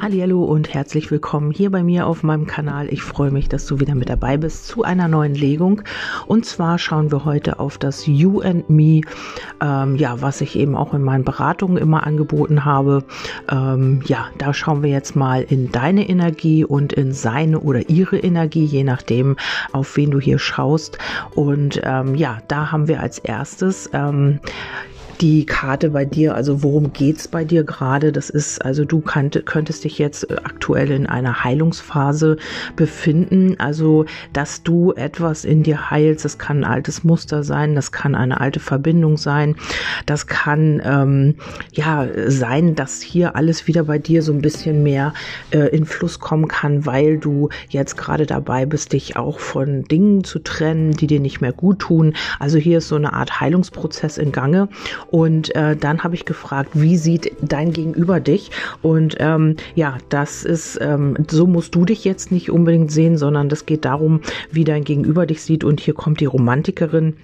Hallo und herzlich willkommen hier bei mir auf meinem Kanal. Ich freue mich, dass du wieder mit dabei bist zu einer neuen Legung. Und zwar schauen wir heute auf das You and Me, ähm, ja, was ich eben auch in meinen Beratungen immer angeboten habe. Ähm, ja, da schauen wir jetzt mal in deine Energie und in seine oder ihre Energie, je nachdem, auf wen du hier schaust. Und ähm, ja, da haben wir als erstes ähm, die Karte bei dir, also worum geht's bei dir gerade? Das ist, also du könnt, könntest dich jetzt äh, aktuell in einer Heilungsphase befinden, also dass du etwas in dir heilst, das kann ein altes Muster sein, das kann eine alte Verbindung sein, das kann ähm, ja sein, dass hier alles wieder bei dir so ein bisschen mehr äh, in Fluss kommen kann, weil du jetzt gerade dabei bist, dich auch von Dingen zu trennen, die dir nicht mehr gut tun. Also hier ist so eine Art Heilungsprozess in Gange und äh, dann habe ich gefragt, wie sieht dein Gegenüber dich? Und ähm, ja, das ist, ähm, so musst du dich jetzt nicht unbedingt sehen, sondern das geht darum, wie dein Gegenüber dich sieht. Und hier kommt die Romantikerin.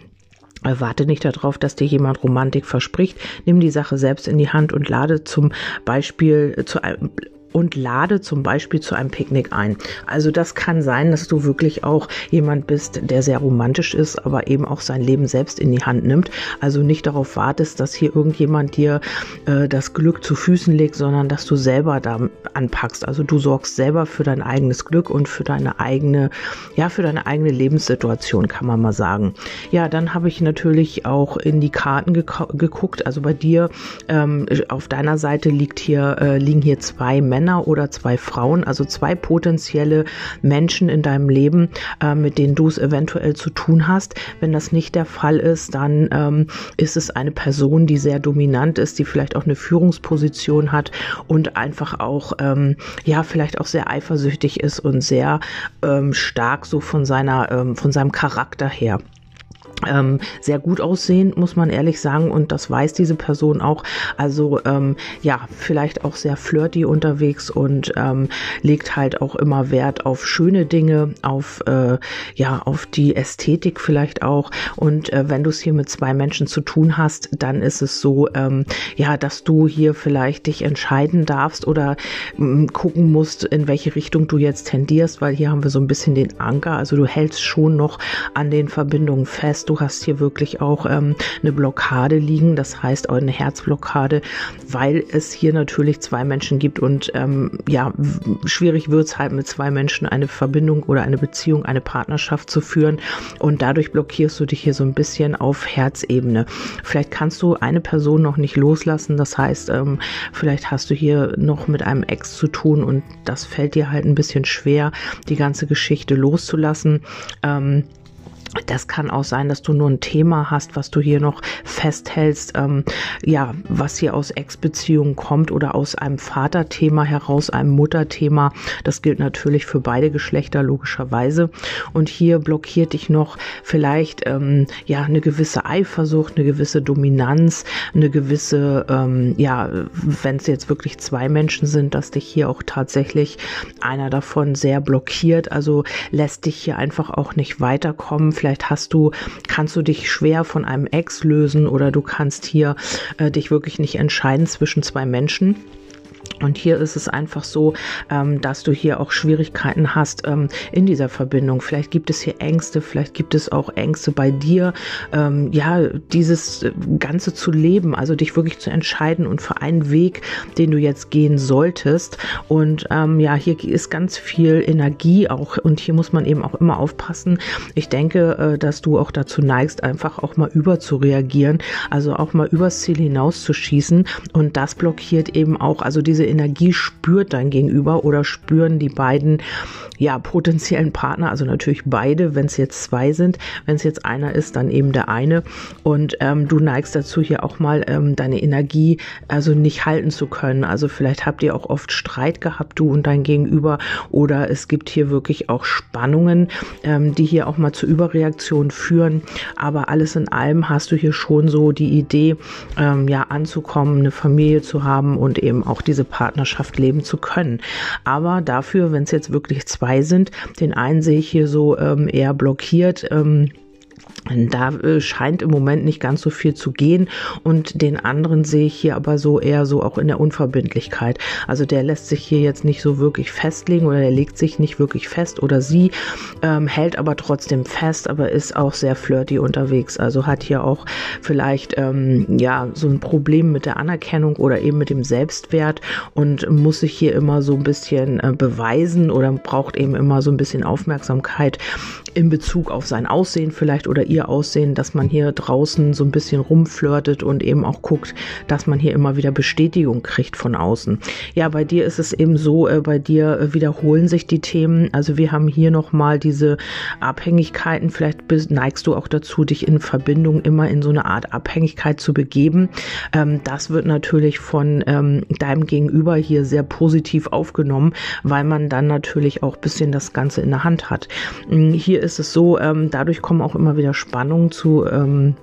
Warte nicht darauf, dass dir jemand Romantik verspricht. Nimm die Sache selbst in die Hand und lade zum Beispiel zu einem und lade zum Beispiel zu einem Picknick ein. Also das kann sein, dass du wirklich auch jemand bist, der sehr romantisch ist, aber eben auch sein Leben selbst in die Hand nimmt. Also nicht darauf wartest, dass hier irgendjemand dir äh, das Glück zu Füßen legt, sondern dass du selber da anpackst. Also du sorgst selber für dein eigenes Glück und für deine eigene, ja, für deine eigene Lebenssituation, kann man mal sagen. Ja, dann habe ich natürlich auch in die Karten geguckt. Also bei dir ähm, auf deiner Seite liegt hier, äh, liegen hier zwei Männer Männer oder zwei Frauen, also zwei potenzielle Menschen in deinem Leben, äh, mit denen du es eventuell zu tun hast. Wenn das nicht der Fall ist, dann ähm, ist es eine Person, die sehr dominant ist, die vielleicht auch eine Führungsposition hat und einfach auch, ähm, ja, vielleicht auch sehr eifersüchtig ist und sehr ähm, stark so von seiner, ähm, von seinem Charakter her ähm, sehr gut aussehen, muss man ehrlich sagen. Und das weiß diese Person auch. Also ähm, ja, vielleicht auch sehr flirty unterwegs und ähm, legt halt auch immer Wert auf schöne Dinge, auf äh, ja, auf die Ästhetik vielleicht auch. Und äh, wenn du es hier mit zwei Menschen zu tun hast, dann ist es so, ähm, ja, dass du hier vielleicht dich entscheiden darfst oder ähm, gucken musst, in welche Richtung du jetzt tendierst, weil hier haben wir so ein bisschen den Anker. Also du hältst schon noch an den Verbindungen fest. Du du hast hier wirklich auch ähm, eine Blockade liegen, das heißt auch eine Herzblockade, weil es hier natürlich zwei Menschen gibt und ähm, ja, schwierig wird es halt mit zwei Menschen eine Verbindung oder eine Beziehung, eine Partnerschaft zu führen und dadurch blockierst du dich hier so ein bisschen auf Herzebene. Vielleicht kannst du eine Person noch nicht loslassen, das heißt, ähm, vielleicht hast du hier noch mit einem Ex zu tun und das fällt dir halt ein bisschen schwer, die ganze Geschichte loszulassen. Ähm, das kann auch sein, dass du nur ein Thema hast, was du hier noch festhältst, ähm, ja, was hier aus Ex-Beziehungen kommt oder aus einem Vaterthema heraus, einem Mutterthema. Das gilt natürlich für beide Geschlechter logischerweise. Und hier blockiert dich noch vielleicht ähm, ja eine gewisse Eifersucht, eine gewisse Dominanz, eine gewisse, ähm, ja, wenn es jetzt wirklich zwei Menschen sind, dass dich hier auch tatsächlich einer davon sehr blockiert. Also lässt dich hier einfach auch nicht weiterkommen Vielleicht hast du, kannst du dich schwer von einem Ex lösen oder du kannst hier äh, dich wirklich nicht entscheiden zwischen zwei Menschen. Und hier ist es einfach so, ähm, dass du hier auch Schwierigkeiten hast ähm, in dieser Verbindung. Vielleicht gibt es hier Ängste, vielleicht gibt es auch Ängste bei dir, ähm, ja, dieses Ganze zu leben, also dich wirklich zu entscheiden und für einen Weg, den du jetzt gehen solltest. Und ähm, ja, hier ist ganz viel Energie auch und hier muss man eben auch immer aufpassen. Ich denke, äh, dass du auch dazu neigst, einfach auch mal über zu reagieren, also auch mal übers Ziel hinaus zu schießen. Und das blockiert eben auch, also diese diese Energie spürt dein Gegenüber oder spüren die beiden ja potenziellen Partner, also natürlich beide, wenn es jetzt zwei sind, wenn es jetzt einer ist, dann eben der eine und ähm, du neigst dazu hier auch mal ähm, deine Energie also nicht halten zu können. Also vielleicht habt ihr auch oft Streit gehabt, du und dein Gegenüber oder es gibt hier wirklich auch Spannungen, ähm, die hier auch mal zu Überreaktionen führen. Aber alles in allem hast du hier schon so die Idee, ähm, ja anzukommen, eine Familie zu haben und eben auch diese Partnerschaft leben zu können. Aber dafür, wenn es jetzt wirklich zwei sind, den einen sehe ich hier so ähm, eher blockiert. Ähm, da äh, scheint im Moment nicht ganz so viel zu gehen und den anderen sehe ich hier aber so eher so auch in der Unverbindlichkeit. Also der lässt sich hier jetzt nicht so wirklich festlegen oder der legt sich nicht wirklich fest oder sie ähm, hält aber trotzdem fest, aber ist auch sehr flirty unterwegs. Also hat hier auch vielleicht ähm, ja so ein Problem mit der Anerkennung oder eben mit dem Selbstwert und muss sich hier immer so ein bisschen äh, beweisen oder braucht eben immer so ein bisschen Aufmerksamkeit in Bezug auf sein Aussehen vielleicht oder ihr Aussehen, dass man hier draußen so ein bisschen rumflirtet und eben auch guckt, dass man hier immer wieder Bestätigung kriegt von außen. Ja, bei dir ist es eben so, äh, bei dir äh, wiederholen sich die Themen. Also wir haben hier nochmal diese Abhängigkeiten. Vielleicht neigst du auch dazu, dich in Verbindung immer in so eine Art Abhängigkeit zu begeben. Ähm, das wird natürlich von ähm, deinem Gegenüber hier sehr positiv aufgenommen, weil man dann natürlich auch bisschen das Ganze in der Hand hat. Hm, hier ist es so, ähm, dadurch kommen auch immer wieder Spannungen zu ähm,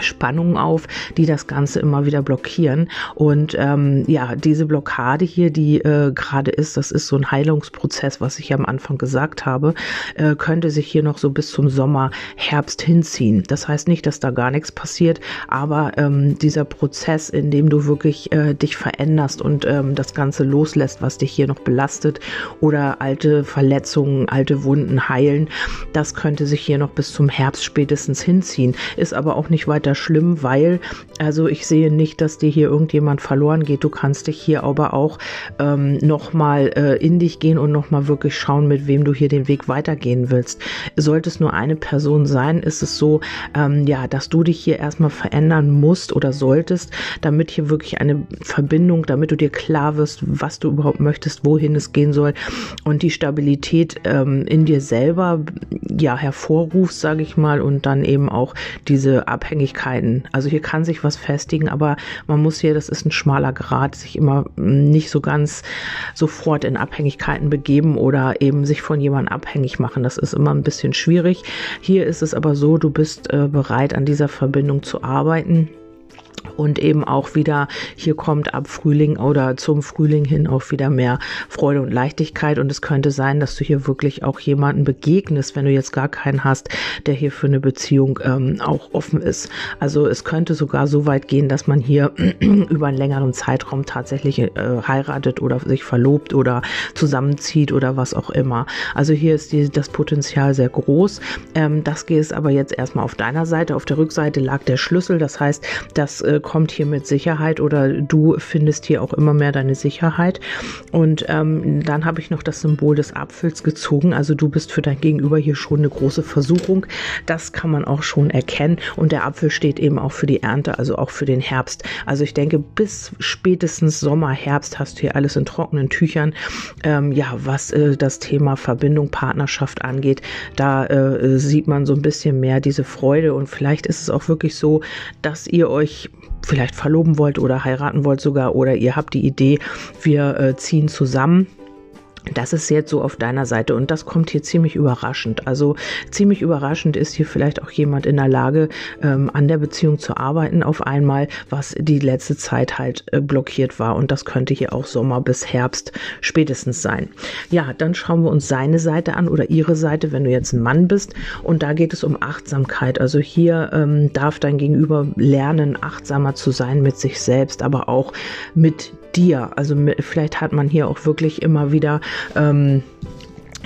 Spannungen auf, die das Ganze immer wieder blockieren. Und ähm, ja, diese Blockade hier, die äh, gerade ist, das ist so ein Heilungsprozess, was ich am Anfang gesagt habe, äh, könnte sich hier noch so bis zum Sommer, Herbst hinziehen. Das heißt nicht, dass da gar nichts passiert, aber ähm, dieser Prozess, in dem du wirklich äh, dich veränderst und ähm, das Ganze loslässt, was dich hier noch belastet oder alte Verletzungen, alte Wunden heilen, das könnte sich hier noch bis zum Herbst spätestens hinziehen. Ist aber auch nicht weit weiter schlimm, weil, also ich sehe nicht, dass dir hier irgendjemand verloren geht. Du kannst dich hier aber auch ähm, nochmal äh, in dich gehen und nochmal wirklich schauen, mit wem du hier den Weg weitergehen willst. Sollte es nur eine Person sein, ist es so, ähm, ja, dass du dich hier erstmal verändern musst oder solltest, damit hier wirklich eine Verbindung, damit du dir klar wirst, was du überhaupt möchtest, wohin es gehen soll und die Stabilität ähm, in dir selber ja hervorrufst, sage ich mal, und dann eben auch diese Abhängigkeit Möglichkeiten. Also hier kann sich was festigen, aber man muss hier, das ist ein schmaler Grad, sich immer nicht so ganz sofort in Abhängigkeiten begeben oder eben sich von jemandem abhängig machen. Das ist immer ein bisschen schwierig. Hier ist es aber so, du bist äh, bereit, an dieser Verbindung zu arbeiten und eben auch wieder, hier kommt ab Frühling oder zum Frühling hin auch wieder mehr Freude und Leichtigkeit und es könnte sein, dass du hier wirklich auch jemanden begegnest, wenn du jetzt gar keinen hast, der hier für eine Beziehung ähm, auch offen ist. Also es könnte sogar so weit gehen, dass man hier über einen längeren Zeitraum tatsächlich äh, heiratet oder sich verlobt oder zusammenzieht oder was auch immer. Also hier ist die, das Potenzial sehr groß. Ähm, das geht aber jetzt erstmal auf deiner Seite. Auf der Rückseite lag der Schlüssel, das heißt, dass äh, kommt hier mit Sicherheit oder du findest hier auch immer mehr deine Sicherheit. Und ähm, dann habe ich noch das Symbol des Apfels gezogen. Also du bist für dein Gegenüber hier schon eine große Versuchung. Das kann man auch schon erkennen. Und der Apfel steht eben auch für die Ernte, also auch für den Herbst. Also ich denke, bis spätestens Sommer, Herbst hast du hier alles in trockenen Tüchern. Ähm, ja, was äh, das Thema Verbindung, Partnerschaft angeht, da äh, sieht man so ein bisschen mehr diese Freude. Und vielleicht ist es auch wirklich so, dass ihr euch vielleicht verloben wollt oder heiraten wollt sogar oder ihr habt die Idee, wir äh, ziehen zusammen das ist jetzt so auf deiner Seite und das kommt hier ziemlich überraschend. Also ziemlich überraschend ist hier vielleicht auch jemand in der Lage, ähm, an der Beziehung zu arbeiten auf einmal, was die letzte Zeit halt äh, blockiert war. Und das könnte hier auch Sommer bis Herbst spätestens sein. Ja, dann schauen wir uns seine Seite an oder ihre Seite, wenn du jetzt ein Mann bist. Und da geht es um Achtsamkeit. Also hier ähm, darf dein Gegenüber lernen, achtsamer zu sein mit sich selbst, aber auch mit dir. Also vielleicht hat man hier auch wirklich immer wieder ähm,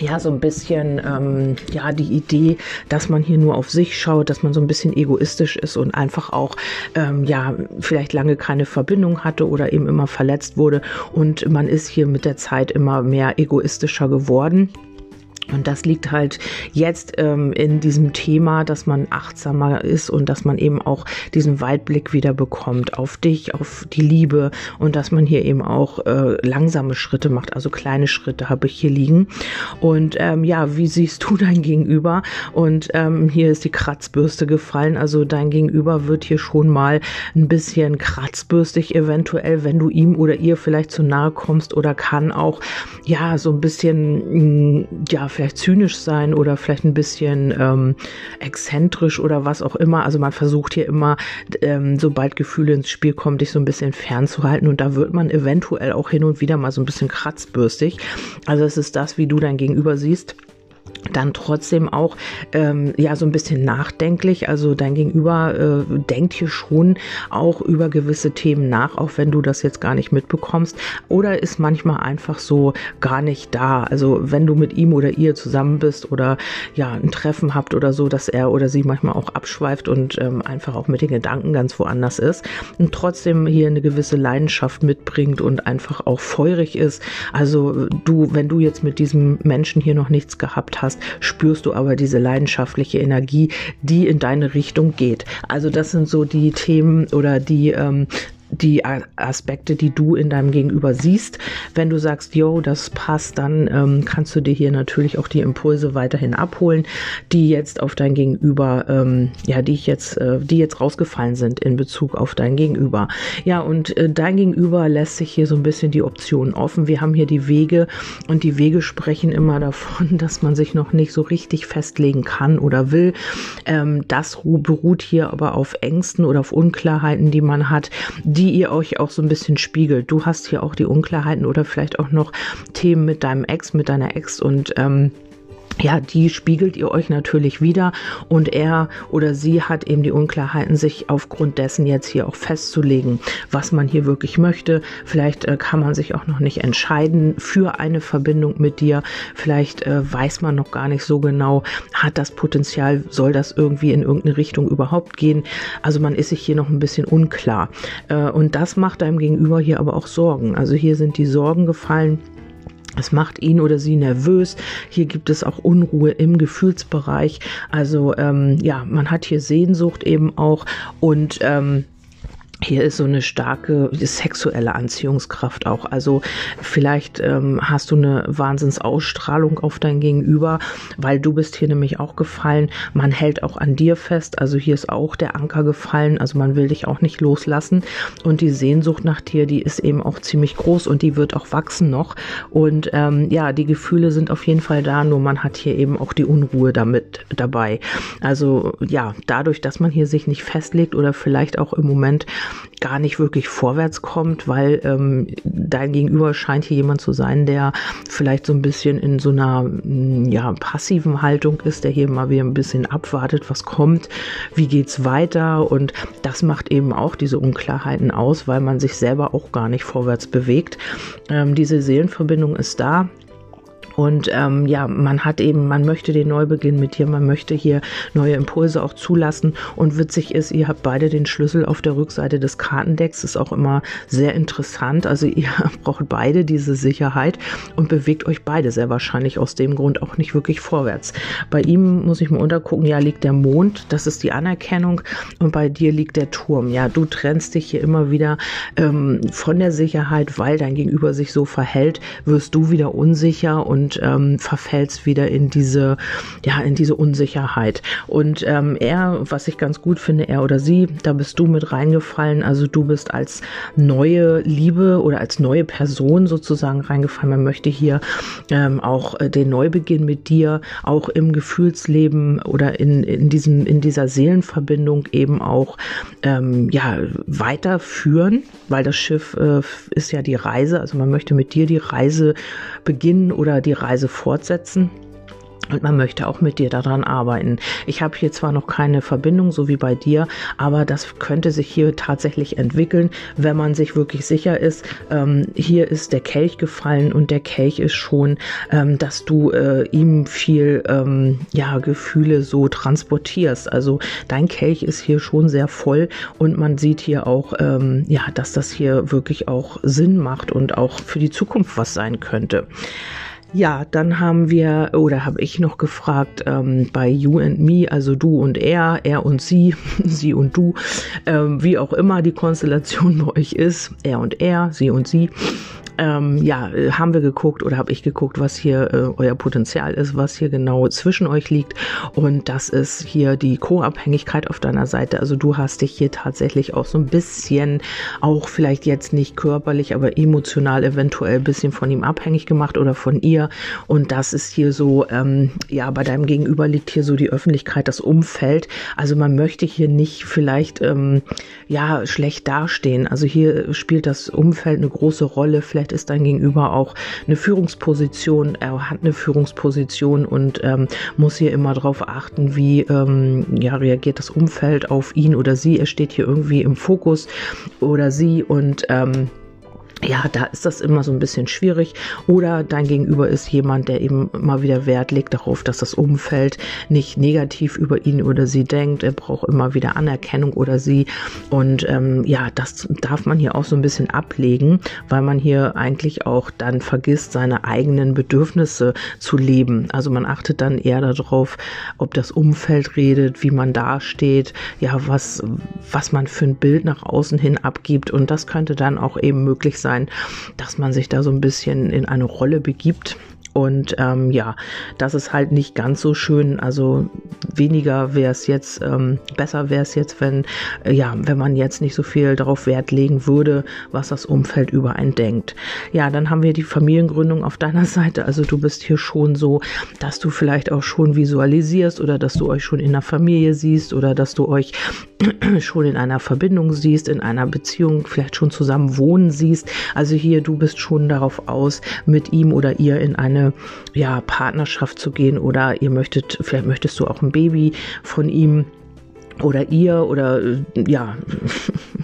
ja, so ein bisschen, ähm, ja, die Idee, dass man hier nur auf sich schaut, dass man so ein bisschen egoistisch ist und einfach auch, ähm, ja, vielleicht lange keine Verbindung hatte oder eben immer verletzt wurde und man ist hier mit der Zeit immer mehr egoistischer geworden. Und das liegt halt jetzt ähm, in diesem Thema, dass man achtsamer ist und dass man eben auch diesen Weitblick wieder bekommt auf dich, auf die Liebe und dass man hier eben auch äh, langsame Schritte macht, also kleine Schritte habe ich hier liegen. Und ähm, ja, wie siehst du dein Gegenüber? Und ähm, hier ist die Kratzbürste gefallen, also dein Gegenüber wird hier schon mal ein bisschen kratzbürstig eventuell, wenn du ihm oder ihr vielleicht zu nahe kommst oder kann auch ja so ein bisschen mh, ja vielleicht zynisch sein oder vielleicht ein bisschen ähm, exzentrisch oder was auch immer. Also man versucht hier immer, ähm, sobald Gefühle ins Spiel kommen, dich so ein bisschen fernzuhalten und da wird man eventuell auch hin und wieder mal so ein bisschen kratzbürstig. Also es ist das, wie du dein Gegenüber siehst dann trotzdem auch ähm, ja so ein bisschen nachdenklich. Also dein Gegenüber äh, denkt hier schon auch über gewisse Themen nach, auch wenn du das jetzt gar nicht mitbekommst. Oder ist manchmal einfach so gar nicht da. Also wenn du mit ihm oder ihr zusammen bist oder ja ein Treffen habt oder so, dass er oder sie manchmal auch abschweift und ähm, einfach auch mit den Gedanken ganz woanders ist und trotzdem hier eine gewisse Leidenschaft mitbringt und einfach auch feurig ist. Also du, wenn du jetzt mit diesem Menschen hier noch nichts gehabt hast, spürst du aber diese leidenschaftliche Energie, die in deine Richtung geht. Also das sind so die Themen oder die ähm, die Aspekte, die du in deinem Gegenüber siehst. Wenn du sagst, yo, das passt, dann ähm, kannst du dir hier natürlich auch die Impulse weiterhin abholen, die jetzt auf dein Gegenüber, ähm, ja, die ich jetzt, äh, die jetzt rausgefallen sind in Bezug auf dein Gegenüber. Ja, und äh, dein Gegenüber lässt sich hier so ein bisschen die Optionen offen. Wir haben hier die Wege und die Wege sprechen immer davon, dass man sich noch nicht so richtig festlegen kann oder will. Ähm, das beruht hier aber auf Ängsten oder auf Unklarheiten, die man hat die ihr euch auch so ein bisschen spiegelt. Du hast hier auch die Unklarheiten oder vielleicht auch noch Themen mit deinem Ex, mit deiner Ex und ähm, ja, die spiegelt ihr euch natürlich wieder und er oder sie hat eben die Unklarheiten, sich aufgrund dessen jetzt hier auch festzulegen, was man hier wirklich möchte. Vielleicht äh, kann man sich auch noch nicht entscheiden für eine Verbindung mit dir. Vielleicht äh, weiß man noch gar nicht so genau, hat das Potenzial, soll das irgendwie in irgendeine Richtung überhaupt gehen. Also man ist sich hier noch ein bisschen unklar. Äh, und das macht einem gegenüber hier aber auch Sorgen. Also hier sind die Sorgen gefallen es macht ihn oder sie nervös. Hier gibt es auch Unruhe im Gefühlsbereich. Also ähm, ja, man hat hier Sehnsucht eben auch und ähm, hier ist so eine starke sexuelle Anziehungskraft auch. Also vielleicht ähm, hast du eine Wahnsinnsausstrahlung auf dein Gegenüber, weil du bist hier nämlich auch gefallen. Man hält auch an dir fest. Also hier ist auch der Anker gefallen. Also man will dich auch nicht loslassen. Und die Sehnsucht nach dir, die ist eben auch ziemlich groß und die wird auch wachsen noch. Und ähm, ja, die Gefühle sind auf jeden Fall da. Nur man hat hier eben auch die Unruhe damit dabei. Also ja, dadurch, dass man hier sich nicht festlegt oder vielleicht auch im Moment gar nicht wirklich vorwärts kommt, weil ähm, dein Gegenüber scheint hier jemand zu sein, der vielleicht so ein bisschen in so einer mm, ja, passiven Haltung ist, der hier mal wieder ein bisschen abwartet, was kommt, wie geht's weiter und das macht eben auch diese Unklarheiten aus, weil man sich selber auch gar nicht vorwärts bewegt. Ähm, diese Seelenverbindung ist da, und ähm, ja, man hat eben, man möchte den Neubeginn mit dir, man möchte hier neue Impulse auch zulassen. Und witzig ist, ihr habt beide den Schlüssel auf der Rückseite des Kartendecks. Ist auch immer sehr interessant. Also ihr braucht beide diese Sicherheit und bewegt euch beide sehr wahrscheinlich aus dem Grund auch nicht wirklich vorwärts. Bei ihm muss ich mal untergucken, ja, liegt der Mond, das ist die Anerkennung. Und bei dir liegt der Turm. Ja, du trennst dich hier immer wieder ähm, von der Sicherheit, weil dein Gegenüber sich so verhält, wirst du wieder unsicher und und ähm, verfällst wieder in diese, ja, in diese Unsicherheit. Und ähm, er, was ich ganz gut finde, er oder sie, da bist du mit reingefallen. Also du bist als neue Liebe oder als neue Person sozusagen reingefallen. Man möchte hier ähm, auch äh, den Neubeginn mit dir auch im Gefühlsleben oder in, in diesem, in dieser Seelenverbindung eben auch ähm, ja, weiterführen, weil das Schiff äh, ist ja die Reise. Also man möchte mit dir die Reise beginnen oder die Reise fortsetzen. Und man möchte auch mit dir daran arbeiten. Ich habe hier zwar noch keine Verbindung, so wie bei dir, aber das könnte sich hier tatsächlich entwickeln, wenn man sich wirklich sicher ist. Ähm, hier ist der Kelch gefallen und der Kelch ist schon, ähm, dass du äh, ihm viel ähm, ja, Gefühle so transportierst. Also dein Kelch ist hier schon sehr voll und man sieht hier auch, ähm, ja, dass das hier wirklich auch Sinn macht und auch für die Zukunft was sein könnte. Ja, dann haben wir, oder habe ich noch gefragt, ähm, bei You and Me, also du und er, er und sie, sie und du, ähm, wie auch immer die Konstellation bei euch ist, er und er, sie und sie ähm, ja, äh, haben wir geguckt oder habe ich geguckt, was hier äh, euer Potenzial ist, was hier genau zwischen euch liegt. Und das ist hier die Co-Abhängigkeit auf deiner Seite. Also du hast dich hier tatsächlich auch so ein bisschen, auch vielleicht jetzt nicht körperlich, aber emotional eventuell ein bisschen von ihm abhängig gemacht oder von ihr. Und das ist hier so, ähm, ja, bei deinem Gegenüber liegt hier so die Öffentlichkeit, das Umfeld. Also man möchte hier nicht vielleicht, ähm, ja, schlecht dastehen. Also hier spielt das Umfeld eine große Rolle. Vielleicht vielleicht ist dein Gegenüber auch eine Führungsposition, er hat eine Führungsposition und ähm, muss hier immer darauf achten, wie ähm, ja, reagiert das Umfeld auf ihn oder sie. Er steht hier irgendwie im Fokus oder sie und ähm, ja, da ist das immer so ein bisschen schwierig. Oder dein Gegenüber ist jemand, der eben immer wieder Wert legt darauf, dass das Umfeld nicht negativ über ihn oder sie denkt. Er braucht immer wieder Anerkennung oder sie. Und ähm, ja, das darf man hier auch so ein bisschen ablegen, weil man hier eigentlich auch dann vergisst, seine eigenen Bedürfnisse zu leben. Also man achtet dann eher darauf, ob das Umfeld redet, wie man dasteht, ja, was, was man für ein Bild nach außen hin abgibt. Und das könnte dann auch eben möglich sein sein, dass man sich da so ein bisschen in eine Rolle begibt und ähm, ja, das ist halt nicht ganz so schön. Also weniger wäre es jetzt, ähm, besser wäre es jetzt, wenn, äh, ja, wenn man jetzt nicht so viel darauf Wert legen würde, was das Umfeld über einen denkt. Ja, dann haben wir die Familiengründung auf deiner Seite. Also du bist hier schon so, dass du vielleicht auch schon visualisierst oder dass du euch schon in der Familie siehst oder dass du euch schon in einer Verbindung siehst, in einer Beziehung vielleicht schon zusammen wohnen siehst. Also hier, du bist schon darauf aus, mit ihm oder ihr in eine ja, Partnerschaft zu gehen oder ihr möchtet, vielleicht möchtest du auch ein Baby von ihm oder ihr oder äh, ja,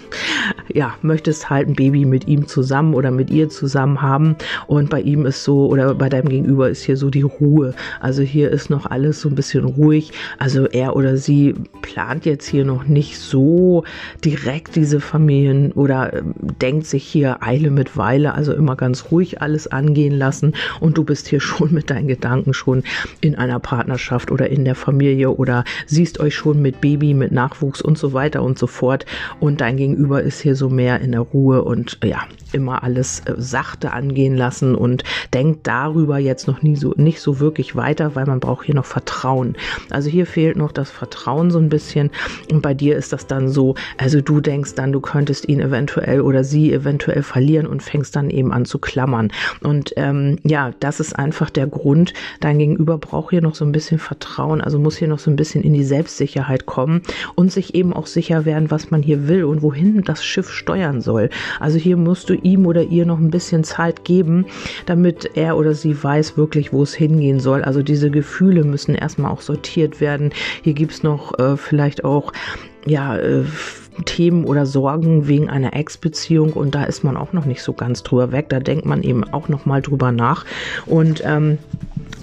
ja, möchtest halt ein Baby mit ihm zusammen oder mit ihr zusammen haben und bei ihm ist so oder bei deinem Gegenüber ist hier so die Ruhe. Also hier ist noch alles so ein bisschen ruhig. Also er oder sie plant jetzt hier noch nicht so direkt diese Familien oder äh, denkt sich hier Eile mit Weile, also immer ganz ruhig alles angehen lassen und du bist hier schon mit deinen Gedanken schon in einer Partnerschaft oder in der Familie oder siehst euch schon mit Baby, mit Nachwuchs und so weiter und so fort und dein Gegenüber ist hier so mehr in der Ruhe und ja, immer alles äh, sachte angehen lassen und denkt darüber jetzt noch nie so, nicht so wirklich weiter, weil man braucht hier noch Vertrauen. Also hier fehlt noch das Vertrauen so ein bisschen und bei dir ist das dann so, also du denkst dann, du könntest ihn eventuell oder sie eventuell verlieren und fängst dann eben an zu klammern. Und ähm, ja, das ist einfach der Grund. Dein Gegenüber braucht hier noch so ein bisschen Vertrauen, also muss hier noch so ein bisschen in die Selbstsicherheit kommen und sich eben auch sicher werden, was man hier will und wohin das Schiff steuern soll. Also hier musst du ihm oder ihr noch ein bisschen Zeit geben, damit er oder sie weiß wirklich, wo es hingehen soll. Also diese Gefühle müssen erstmal auch sortiert werden. Hier gibt es noch äh, vielleicht auch ja, äh, Themen oder Sorgen wegen einer Ex-Beziehung und da ist man auch noch nicht so ganz drüber weg. Da denkt man eben auch noch mal drüber nach und ähm,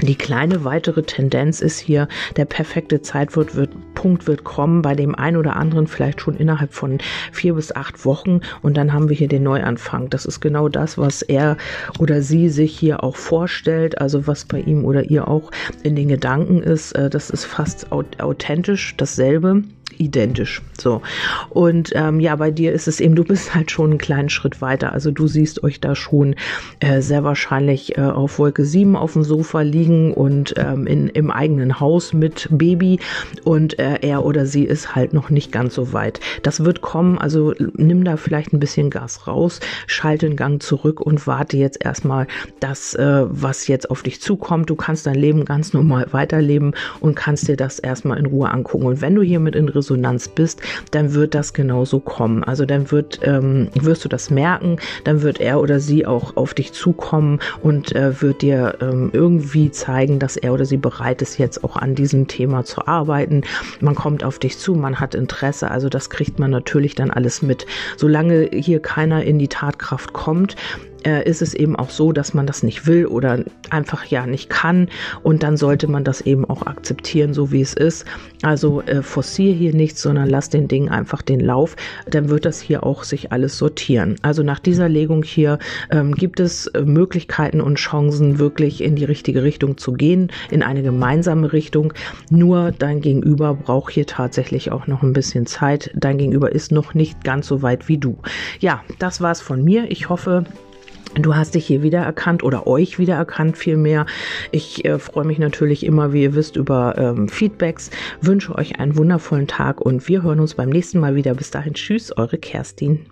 die kleine weitere Tendenz ist hier, der perfekte Zeitpunkt wird, Punkt wird kommen, bei dem einen oder anderen vielleicht schon innerhalb von vier bis acht Wochen und dann haben wir hier den Neuanfang. Das ist genau das, was er oder sie sich hier auch vorstellt, also was bei ihm oder ihr auch in den Gedanken ist. Äh, das ist fast authentisch dasselbe identisch. So. Und ähm, ja, bei dir ist es eben, du bist halt schon einen kleinen Schritt weiter. Also du siehst euch da schon äh, sehr wahrscheinlich äh, auf Wolke 7 auf dem Sofa liegen und ähm, in, im eigenen Haus mit Baby und äh, er oder sie ist halt noch nicht ganz so weit. Das wird kommen, also nimm da vielleicht ein bisschen Gas raus, schalte den Gang zurück und warte jetzt erstmal das, äh, was jetzt auf dich zukommt. Du kannst dein Leben ganz normal weiterleben und kannst dir das erstmal in Ruhe angucken. Und wenn du hier mit in Resonanz bist, dann wird das genauso kommen. Also dann wird, ähm, wirst du das merken, dann wird er oder sie auch auf dich zukommen und äh, wird dir ähm, irgendwie zeigen, dass er oder sie bereit ist, jetzt auch an diesem Thema zu arbeiten. Man kommt auf dich zu, man hat Interesse, also das kriegt man natürlich dann alles mit. Solange hier keiner in die Tatkraft kommt, äh, ist es eben auch so, dass man das nicht will oder einfach ja nicht kann und dann sollte man das eben auch akzeptieren, so wie es ist. Also äh, forciere hier nichts, sondern lass den Ding einfach den Lauf, dann wird das hier auch sich alles sortieren. Also nach dieser Legung hier ähm, gibt es äh, Möglichkeiten und Chancen, wirklich in die richtige Richtung zu gehen, in eine gemeinsame Richtung. Nur dein Gegenüber braucht hier tatsächlich auch noch ein bisschen Zeit. Dein Gegenüber ist noch nicht ganz so weit wie du. Ja, das war's von mir. Ich hoffe, Du hast dich hier wiedererkannt oder euch wiedererkannt vielmehr. Ich äh, freue mich natürlich immer, wie ihr wisst, über ähm, Feedbacks. Wünsche euch einen wundervollen Tag und wir hören uns beim nächsten Mal wieder. Bis dahin, tschüss, eure Kerstin.